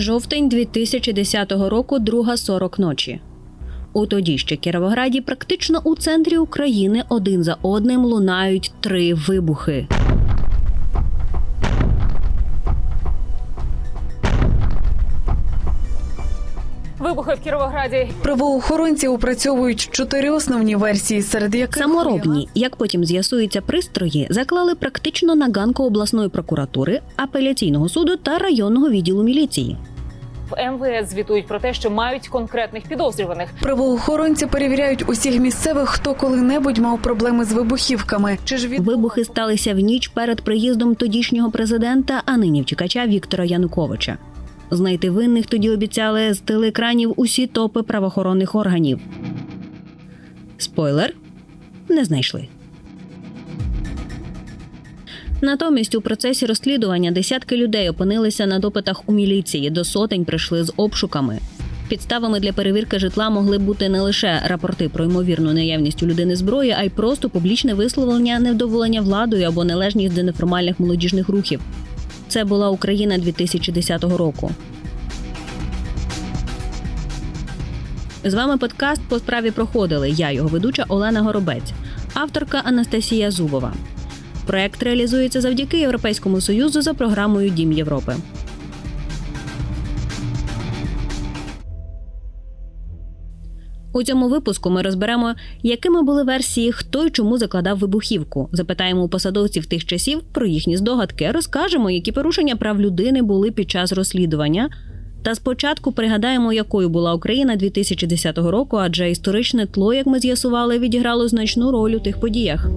Жовтень 2010 року, друга 40 ночі. У тоді ще Кіровограді, практично у центрі України, один за одним лунають три вибухи. Вибухи в Кіровограді. Правоохоронці опрацьовують чотири основні версії, серед яких Саморобні, як потім з'ясується, пристрої заклали практично на ганку обласної прокуратури, апеляційного суду та районного відділу міліції. В МВС звітують про те, що мають конкретних підозрюваних. правоохоронці перевіряють усіх місцевих, хто коли-небудь мав проблеми з вибухівками. Чи ж від Вибухи сталися в ніч перед приїздом тодішнього президента, а нині втікача Віктора Януковича. Знайти винних тоді обіцяли з телеекранів усі топи правоохоронних органів. Спойлер не знайшли. Натомість у процесі розслідування десятки людей опинилися на допитах у міліції, до сотень прийшли з обшуками. Підставами для перевірки житла могли бути не лише рапорти про ймовірну наявність у людини зброї, а й просто публічне висловлення невдоволення владою або належність до неформальних молодіжних рухів. Це була Україна 2010 року. З вами подкаст по справі проходили. Я його ведуча Олена Горобець, авторка Анастасія Зубова. Проект реалізується завдяки Європейському Союзу за програмою Дім Європи. У цьому випуску ми розберемо, якими були версії, хто й чому закладав вибухівку. Запитаємо у посадовців тих часів про їхні здогадки, розкажемо, які порушення прав людини були під час розслідування. Та спочатку пригадаємо, якою була Україна 2010 року, адже історичне тло, як ми з'ясували, відіграло значну роль у тих подіях.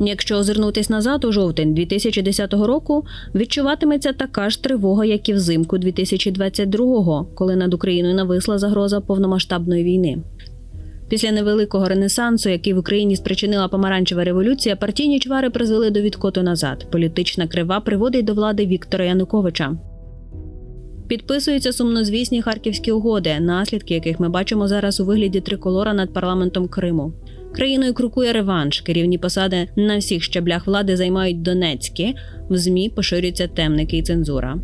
Якщо озирнутись назад у жовтень 2010 року, відчуватиметься така ж тривога, як і взимку 2022-го, коли над Україною нависла загроза повномасштабної війни. Після невеликого ренесансу, який в Україні спричинила помаранчева революція, партійні чвари призвели до відкоту назад. Політична крива приводить до влади Віктора Януковича. Підписуються сумнозвісні харківські угоди, наслідки яких ми бачимо зараз у вигляді триколора над парламентом Криму. Країною крокує реванш. Керівні посади на всіх щаблях влади займають Донецькі. В змі поширюються темники і цензура.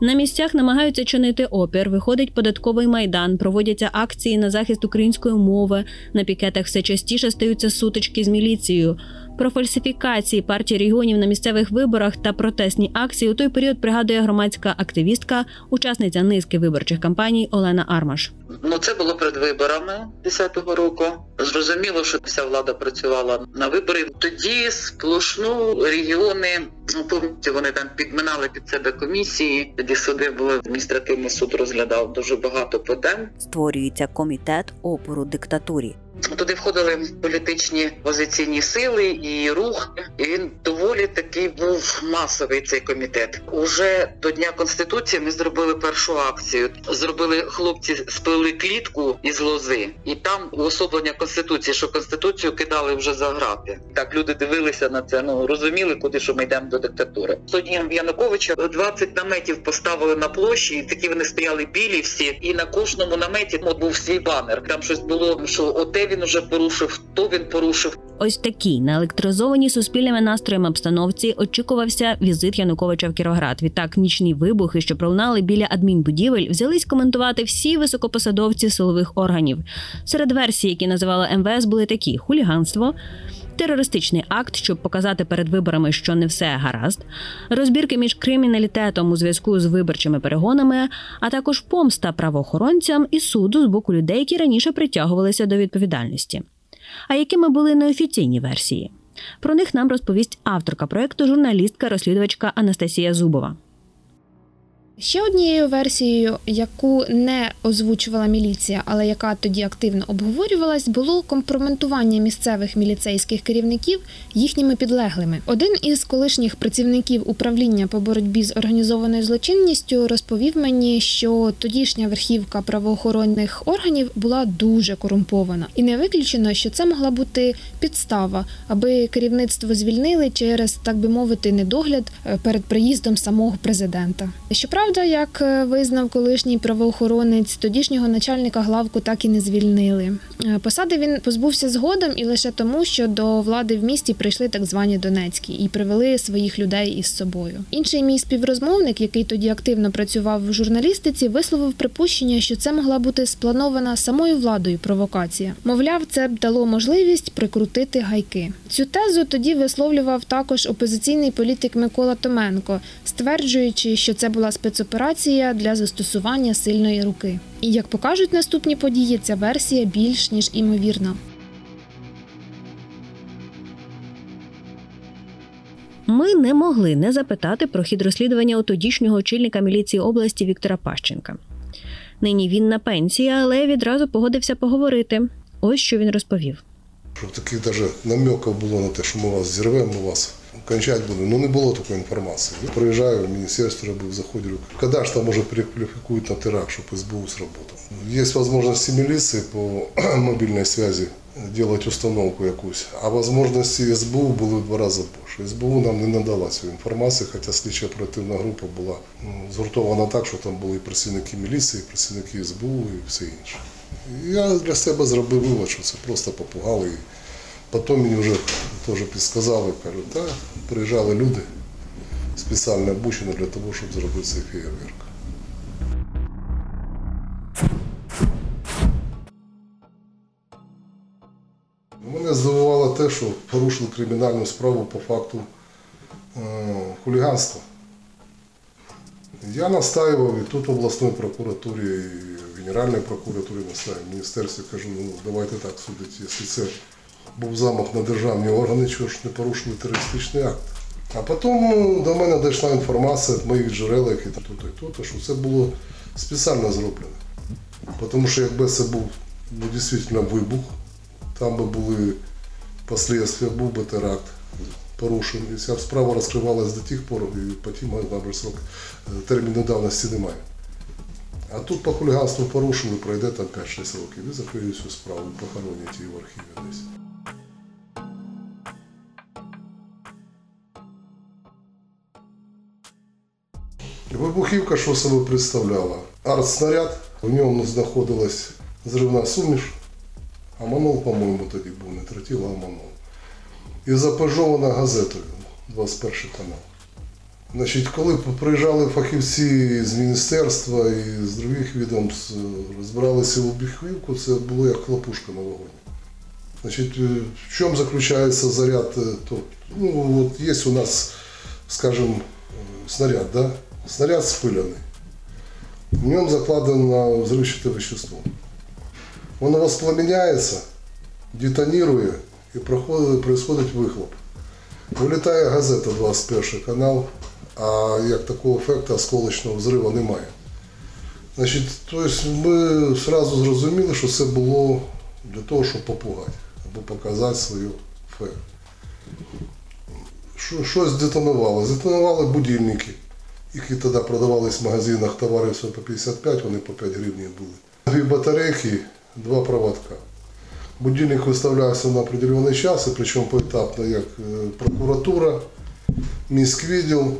На місцях намагаються чинити опір. Виходить податковий майдан, проводяться акції на захист української мови. На пікетах все частіше стаються сутички з міліцією. Про фальсифікації партії регіонів на місцевих виборах та протестні акції у той період пригадує громадська активістка, учасниця низки виборчих кампаній Олена Армаш. Ну, це було перед виборами 10-го року. Зрозуміло, що вся влада працювала на вибори. Тоді сплошну регіони ну, повністю вони там підминали під себе комісії. Тоді суди були адміністративний суд розглядав дуже багато питань. Створюється комітет опору диктатурі. Туди входили політичні позиційні сили і рух. І він доволі такий був масовий цей комітет. Уже до дня конституції ми зробили першу акцію. Зробили хлопці сплели клітку із лози, і там уособлення конституції, що конституцію кидали вже за грати. Так люди дивилися на це. Ну розуміли, куди що ми йдемо до диктатури. Тоді Януковича 20 наметів поставили на площі, і такі вони стояли білі всі. І на кожному наметі ну, був свій банер. Там щось було, що оте він уже порушив, то він порушив. Ось такій наелектризованій суспільними настроями обстановці очікувався візит Януковича в Кіроград. Відтак нічні вибухи, що пролунали біля адмінбудівель, взялись коментувати всі високопосадовці силових органів. Серед версій, які називали МВС, були такі: хуліганство. Терористичний акт, щоб показати перед виборами, що не все гаразд, розбірки між криміналітетом у зв'язку з виборчими перегонами, а також помста правоохоронцям і суду з боку людей, які раніше притягувалися до відповідальності. А якими були неофіційні версії? Про них нам розповість авторка проекту, журналістка, розслідувачка Анастасія Зубова. Ще однією версією, яку не озвучувала міліція, але яка тоді активно обговорювалась, було компрометування місцевих міліцейських керівників їхніми підлеглими. Один із колишніх працівників управління по боротьбі з організованою злочинністю розповів мені, що тодішня верхівка правоохоронних органів була дуже корумпована, і не виключено, що це могла бути підстава, аби керівництво звільнили через так би мовити недогляд е, перед приїздом самого президента. Щоправда. Щоправда, як е, визнав колишній правоохоронець, тодішнього начальника главку так і не звільнили. Е, Посади він позбувся згодом і лише тому, що до влади в місті прийшли так звані Донецькі і привели своїх людей із собою. Інший мій співрозмовник, який тоді активно працював в журналістиці, висловив припущення, що це могла бути спланована самою владою провокація. Мовляв, це б дало можливість прикрутити гайки. Цю тезу тоді висловлював також опозиційний політик Микола Томенко, стверджуючи, що це була спецоперація для застосування сильної руки. І як покажуть наступні події, ця версія більш ніж імовірна. Ми не могли не запитати про хід розслідування у тодішнього очільника міліції області Віктора Пащенка. Нині він на пенсії, але відразу погодився поговорити. Ось що він розповів. Таких навіть намеків було на те, що ми вас зірвемо, ми вас кончать будемо. Ну не було такої інформації. Я приїжджаю, в міністерство робив, заходжу. Коли ж там може перекваліфікують на теракт, щоб СБУ сработав. Є можливості міліції по мобільній зв'язі робити установку якусь, а можливості СБУ були в два рази більше. СБУ нам не надала цю інформацію, хоча слідча оперативна група була ну, згуртована так, що там були і працівники міліції, і працівники СБУ і все інше. Я для себе зробив вивод, що це просто попугали. І Потім мені вже теж підсказали, кажуть, так, приїжджали люди спеціально обучені для того, щоб зробити цей фейерверк. Мене здивувало те, що порушили кримінальну справу по факту е, хуліганства. Я настаивал и тут в областной прокуратурі, і в Генеральній прокуратурі настаивал, в міністерстві кажу, ну давайте так судити, якщо це був замах на державні органи, чого ж не порушили терористичний акт. А потім ну, до мене дійшла інформація від моїх джерел, які тут і тут, що це було спеціально зроблено. Тому що якби це був ну, дійсно вибух, там би були послідствия, був би теракт порушений. Ця справа розкривалась до тих пор, і потім срок е, терміну давності немає. А тут по хуліганству порушили, пройде там 5-6 років і закриють цю справу, і похоронять її в архіві десь. Вибухівка, що себе представляла? Артснаряд, в ньому знаходилась зривна суміш, аманол, по-моєму, тоді був не тротіл, а аманол. І запежована газетою 21 канал. Значить, коли приїжджали фахівці з міністерства і з других відомств, розбиралися в вибухівку, це було як хлопушка на вогоні. Значить, е, в чому заключається заряд? е, То, ну, от є у нас, скажімо, е, снаряд, да? Снаряд спилений. В нем закладено взрывчатое вещество. Он воспламеняется, детонирует и проходит, происходит выхлоп. Вилітає газета 21 канал, а як такого ефекту осколочного взриву немає. Значить, тобто ми одразу зрозуміли, що це було для того, щоб попугати або показати свою фе. Що, щось детонувало. Здетонували будильники, які тоді продавались в магазинах товари все по 55, вони по 5 гривень були. Дві батарейки, два проводка. Будильник виставлявся на определенный час, причому поетапно, як е, прокуратура, міськвідділ,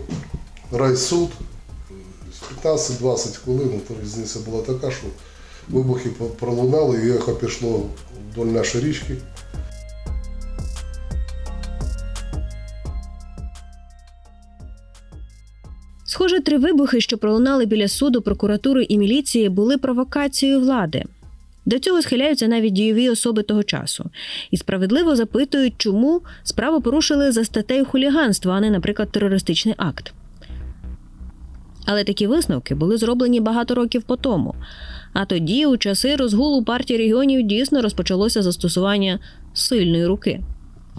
райсуд. З 15-20 хвилин, то різниця була така, що вибухи пролунали, і ехо пішло вдоль нашої річки. Схоже, три вибухи, що пролунали біля суду, прокуратури і міліції, були провокацією влади. До цього схиляються навіть дійові особи того часу і справедливо запитують, чому справу порушили за статтею хуліганства, а не, наприклад, терористичний акт. Але такі висновки були зроблені багато років по тому. А тоді, у часи розгулу партії регіонів, дійсно розпочалося застосування сильної руки.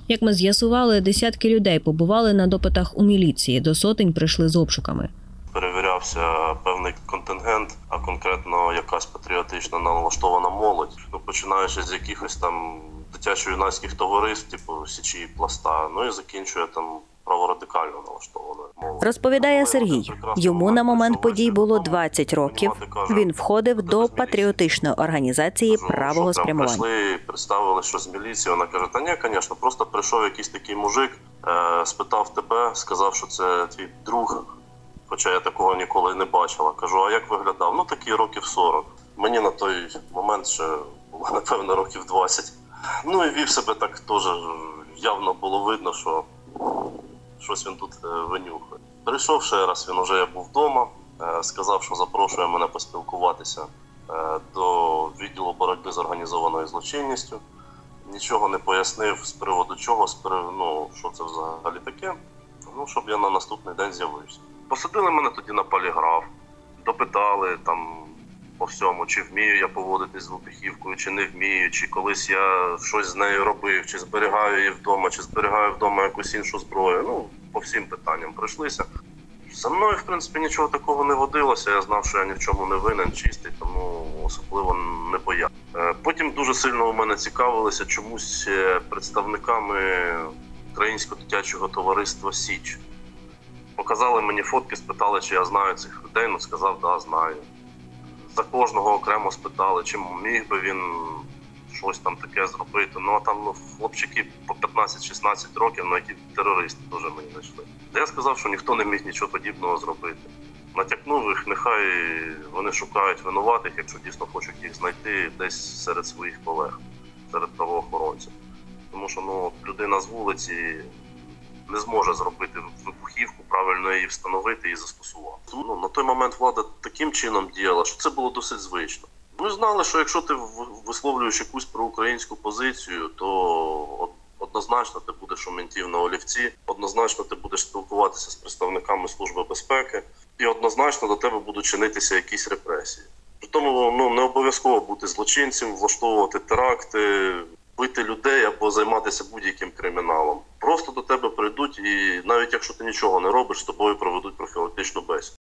Як ми з'ясували, десятки людей побували на допитах у міліції, до сотень прийшли з обшуками. перевірявся певний контингент, а конкретно якась патріотично налаштована молодь. Ну починаючи з якихось там дитячо-юнацьких товариств, типу січі і пласта, ну і закінчує там праворадикально налаштованою молодь. Розповідає Сергій. Йому на момент подій було свідомо. 20 років. Він входив до патріотичної організації правого спрямування. Прийшли, представили, що з міліції. Вона каже: Та ні, звісно, просто прийшов якийсь такий мужик, е, спитав тебе, сказав, що це твій друг. Хоча я такого ніколи не бачила. Кажу, а як виглядав? Ну такі років 40. Мені на той момент ще було, напевно, років 20. Ну і вів себе так теж явно було видно, що щось він тут е, винюхає. Прийшов ще раз, він уже був вдома, е, сказав, що запрошує мене поспілкуватися е, до відділу боротьби з організованою злочинністю. Нічого не пояснив з приводу чого, з приводу, ну, що це взагалі таке. Ну, щоб я на наступний день з'явився. Посадили мене тоді на поліграф, допитали там по всьому, чи вмію я поводитись з вибухівкою, чи не вмію, чи колись я щось з нею робив, чи зберігаю її вдома, чи зберігаю вдома якусь іншу зброю. Ну, по всім питанням пройшлися. За мною, в принципі, нічого такого не водилося. Я знав, що я ні в чому не винен, чистий, тому особливо не боявся. Е, Потім дуже сильно у мене цікавилися чомусь е, представниками українського дитячого товариства Січ. Показали мені фотки, спитали, чи я знаю цих людей. Ну сказав, да, знаю. За кожного окремо спитали, чи міг би він щось там таке зробити. Ну а там ну, хлопчики по 15-16 років, ну які терористи теж мені знайшли. Я сказав, що ніхто не міг нічого подібного зробити. Натякнув їх, нехай вони шукають винуватих, якщо дійсно хочуть їх знайти десь серед своїх колег, серед правоохоронців. Тому що ну, людина з вулиці не зможе зробити вибухівку, правильно її встановити і застосувати. Ну, на той момент влада таким чином діяла, що це було досить звично. Ми знали, що якщо ти висловлюєш якусь проукраїнську позицію, то однозначно ти будеш у ментів на олівці, однозначно ти будеш спілкуватися з представниками Служби безпеки, і однозначно до тебе будуть чинитися якісь репресії. При тому ну, не обов'язково бути злочинцем, влаштовувати теракти, бити людей або займатися будь-яким криміналом. Просто до тебе прийдуть, і навіть якщо ти нічого не робиш, з тобою проведуть профілактичну бесіду.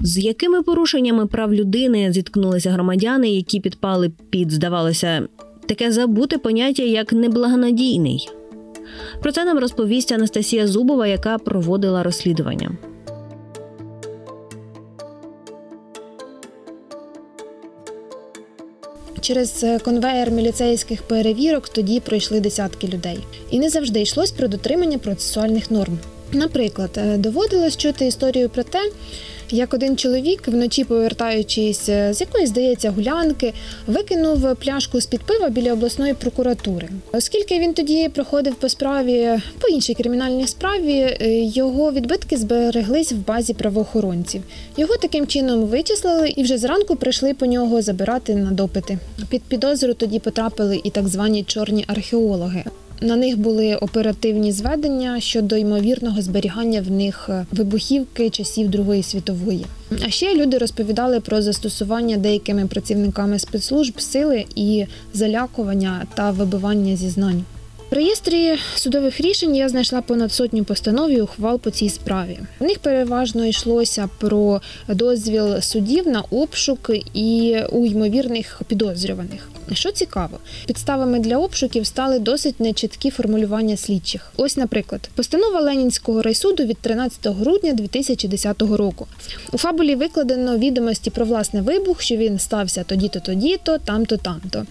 З якими порушеннями прав людини зіткнулися громадяни, які підпали під, здавалося, таке забуте поняття як неблагонадійний? Про це нам розповість Анастасія Зубова, яка проводила розслідування. Через е, конвеєр міліцейських перевірок тоді пройшли десятки людей. І не завжди йшлось про дотримання процесуальних норм. Наприклад, е, доводилось чути історію про те, як один чоловік, вночі повертаючись е, з якоїсь, здається, гулянки, викинув пляшку з-під пива біля обласної прокуратури. Оскільки він тоді проходив по справі по іншій кримінальній справі, е, його відбитки збереглись в базі правоохоронців. Його таким чином вичислили і вже зранку прийшли по нього забирати на допити. Під підозру тоді потрапили і так звані чорні археологи. На них були оперативні зведення щодо ймовірного зберігання в них е, вибухівки часів Другої світової. А ще люди розповідали про застосування деякими працівниками спецслужб сили і залякування та вибивання зізнань. В реєстрі судових рішень я знайшла понад сотню постанов і ухвал по цій справі. В них переважно йшлося про дозвіл судів на обшук і у ймовірних підозрюваних. Що цікаво, підставами для обшуків стали досить нечіткі формулювання слідчих. Ось, наприклад, постанова Ленінського райсуду від 13 грудня 2010 року. У фабулі викладено відомості про власне вибух, що він стався тоді-то, тоді-то, там-то, там-то.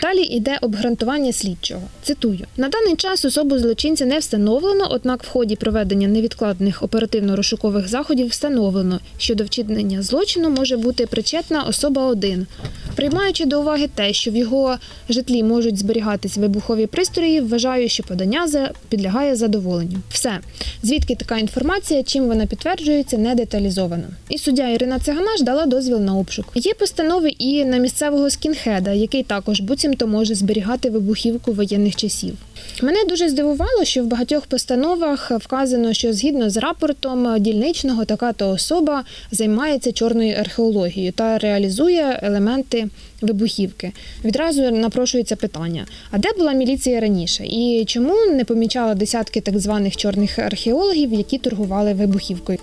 Далі йде обґрунтування слідчого. Цитую: на даний час особу злочинця не встановлено, однак в ході проведення невідкладних оперативно-розшукових заходів встановлено, що до вчинення злочину може бути причетна особа 1. Приймаючи до уваги те, що в його житлі можуть зберігатись вибухові пристрої, вважаю, що подання підлягає задоволенню. Все звідки така інформація, чим вона підтверджується, не деталізовано. І суддя Ірина Циганаш дала дозвіл на обшук. Є постанови і на місцевого скінхеда, який також буцімто може зберігати вибухівку воєнних часів. Мене дуже здивувало, що в багатьох постановах вказано, що згідно з рапортом дільничного така то особа займається чорною археологією та реалізує елементи вибухівки. Відразу напрошується питання: а де була міліція раніше? І чому не помічала десятки так званих чорних археологів, які торгували вибухівкою?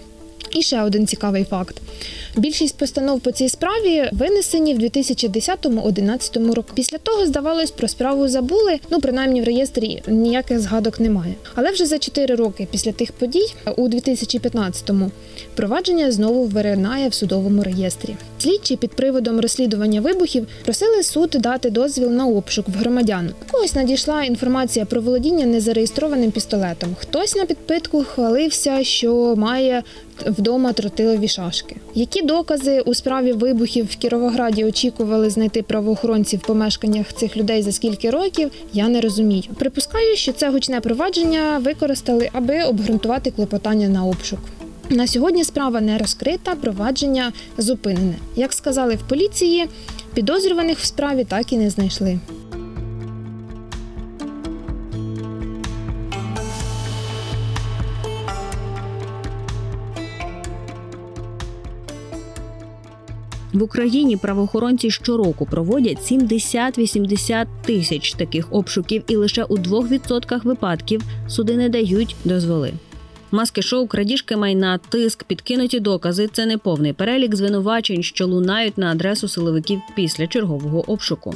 І ще один цікавий факт: Більшість постанов по цій справі винесені в 2010-2011 року. Після того, здавалось, про справу забули. Ну, принаймні в реєстрі ніяких згадок немає. Але вже за 4 роки після тих подій, у 2015-му, провадження знову виринає в судовому реєстрі. Слідчі під приводом розслідування вибухів просили суд дати дозвіл на обшук в громадян. У когось надійшла інформація про володіння незареєстрованим пістолетом. Хтось на підпитку хвалився, що має вдома тротилові шашки. Які докази у справі вибухів в Кіровограді очікували знайти правоохоронці в помешканнях цих людей за скільки років, я не розумію. Припускаю, що це гучне провадження використали, аби обґрунтувати клопотання на обшук. На сьогодні справа не розкрита, провадження зупинене. Як сказали в поліції, підозрюваних в справі так і не знайшли. В Україні правоохоронці щороку проводять 70-80 тисяч таких обшуків, і лише у 2% випадків суди не дають дозволи. Маски шоу, крадіжки майна, тиск, підкинуті докази це не повний перелік звинувачень, що лунають на адресу силовиків після чергового обшуку.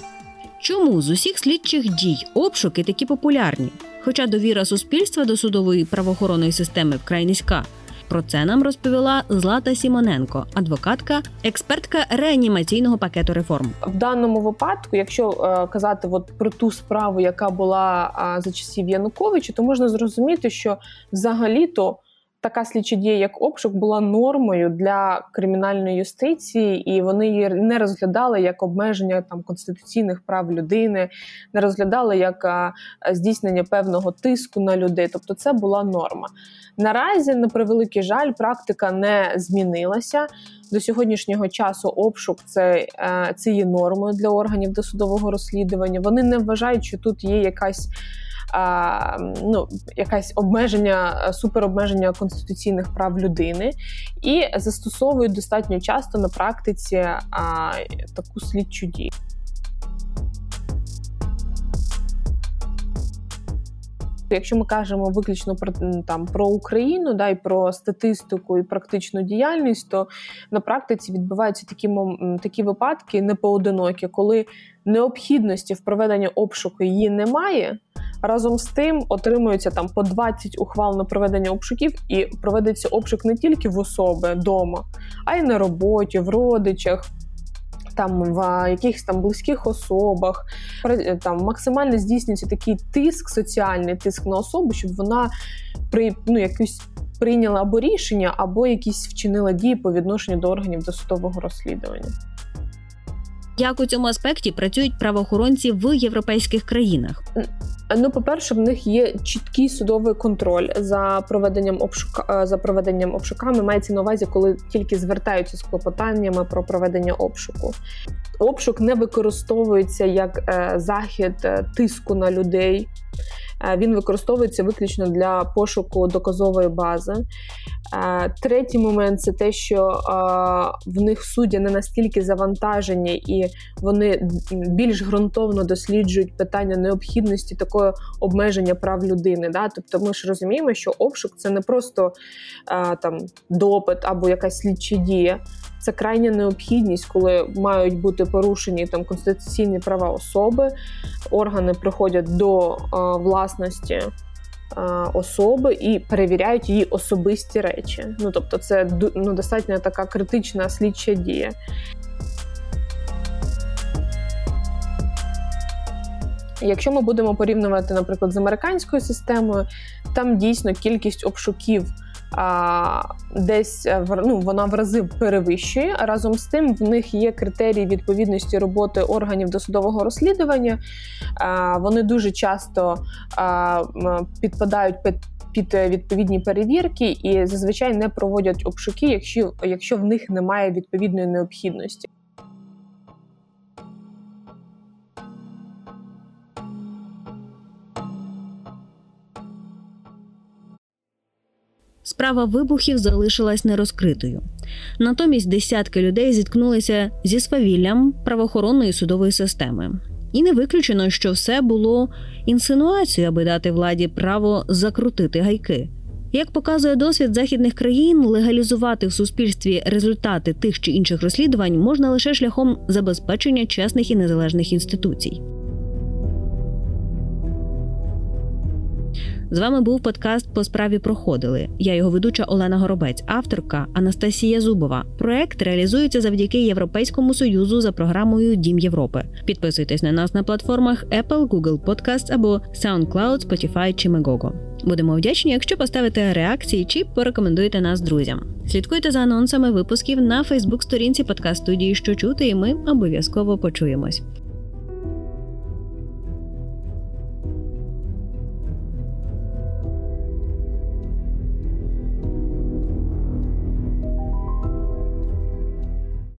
Чому з усіх слідчих дій обшуки такі популярні? Хоча довіра суспільства до судової правоохоронної системи вкрай низька. Про це нам розповіла Злата Сімоненко, адвокатка, експертка реанімаційного пакету реформ. В даному випадку, якщо е, казати от про ту справу, яка була за часів Януковича, то можна зрозуміти, що взагалі-то така слідча дія, як обшук, була нормою для кримінальної юстиції, і вони її не розглядали як обмеження там конституційних прав людини, не розглядали як а, здійснення певного тиску на людей. Тобто, це була норма. Наразі, на превеликий жаль, практика не змінилася. До сьогоднішнього часу обшук це е, це є нормою для органів досудового розслідування. Вони не вважають, що тут є якась ну, якась обмеження, суперобмеження конституційних прав людини, і застосовують достатньо часто на практиці а, таку слідчу дію. Якщо ми кажемо виключно про там про Україну, да і про статистику і практичну діяльність, то на практиці відбуваються такі такі випадки непоодинокі, коли необхідності в проведенні обшуку її немає. Разом з тим отримується там по 20 ухвал на проведення обшуків, і проведеться обшук не тільки в особи вдома, а й на роботі, в родичах. Там в якихось там близьких особах там максимально здійснюється такий тиск, соціальний тиск на особу, щоб вона при ну якусь прийняла або рішення, або якісь вчинила дії по відношенню до органів досудового розслідування. Як у цьому аспекті працюють правоохоронці в європейських країнах? Ну, по-перше, в них є чіткий судовий контроль за проведенням обшука е, за проведенням обшуками. Мається на увазі, коли тільки звертаються з клопотаннями про проведення обшуку. Обшук не використовується як е, захід е, тиску на людей. Е, він використовується виключно для пошуку доказової бази. Е, третій момент це те, що е, в них судді не настільки завантажені, і вони більш ґрунтовно досліджують питання необхідності такого обмеження прав людини. Да? Тобто, ми ж розуміємо, що обшук це не просто там допит або якась слідча дія це крайня необхідність, коли мають бути порушені там конституційні права особи, органи приходять до е, власності. Особи і перевіряють її особисті речі. Ну тобто, це ну, достатньо така критична слідча дія. Якщо ми будемо порівнювати, наприклад, з американською системою, там дійсно кількість обшуків а, десь е, ну, вона в рази перевищує. Разом з тим, в них є критерії відповідності роботи органів досудового розслідування. А, Вони дуже часто а, підпадають під. Під відповідні перевірки і зазвичай не проводять обшуки, якщо якщо в них немає відповідної необхідності. Справа вибухів залишилась нерозкритою. Натомість десятки людей зіткнулися зі свавіллям правоохоронної судової системи. І не виключено, що все було інсинуацією, аби дати владі право закрутити гайки. Як показує досвід західних країн, легалізувати в суспільстві результати тих чи інших розслідувань можна лише шляхом забезпечення чесних і незалежних інституцій. З вами був подкаст по справі проходили. Я його ведуча Олена Горобець, авторка Анастасія Зубова. Проект реалізується завдяки Європейському союзу за програмою Дім Європи. Підписуйтесь на нас на платформах Apple, Google Podcasts або SoundCloud, Spotify чи Megogo. Будемо вдячні, якщо поставите реакції чи порекомендуєте нас друзям. Слідкуйте за анонсами випусків на Фейсбук-сторінці подкаст студії, що чути, і ми обов'язково почуємось.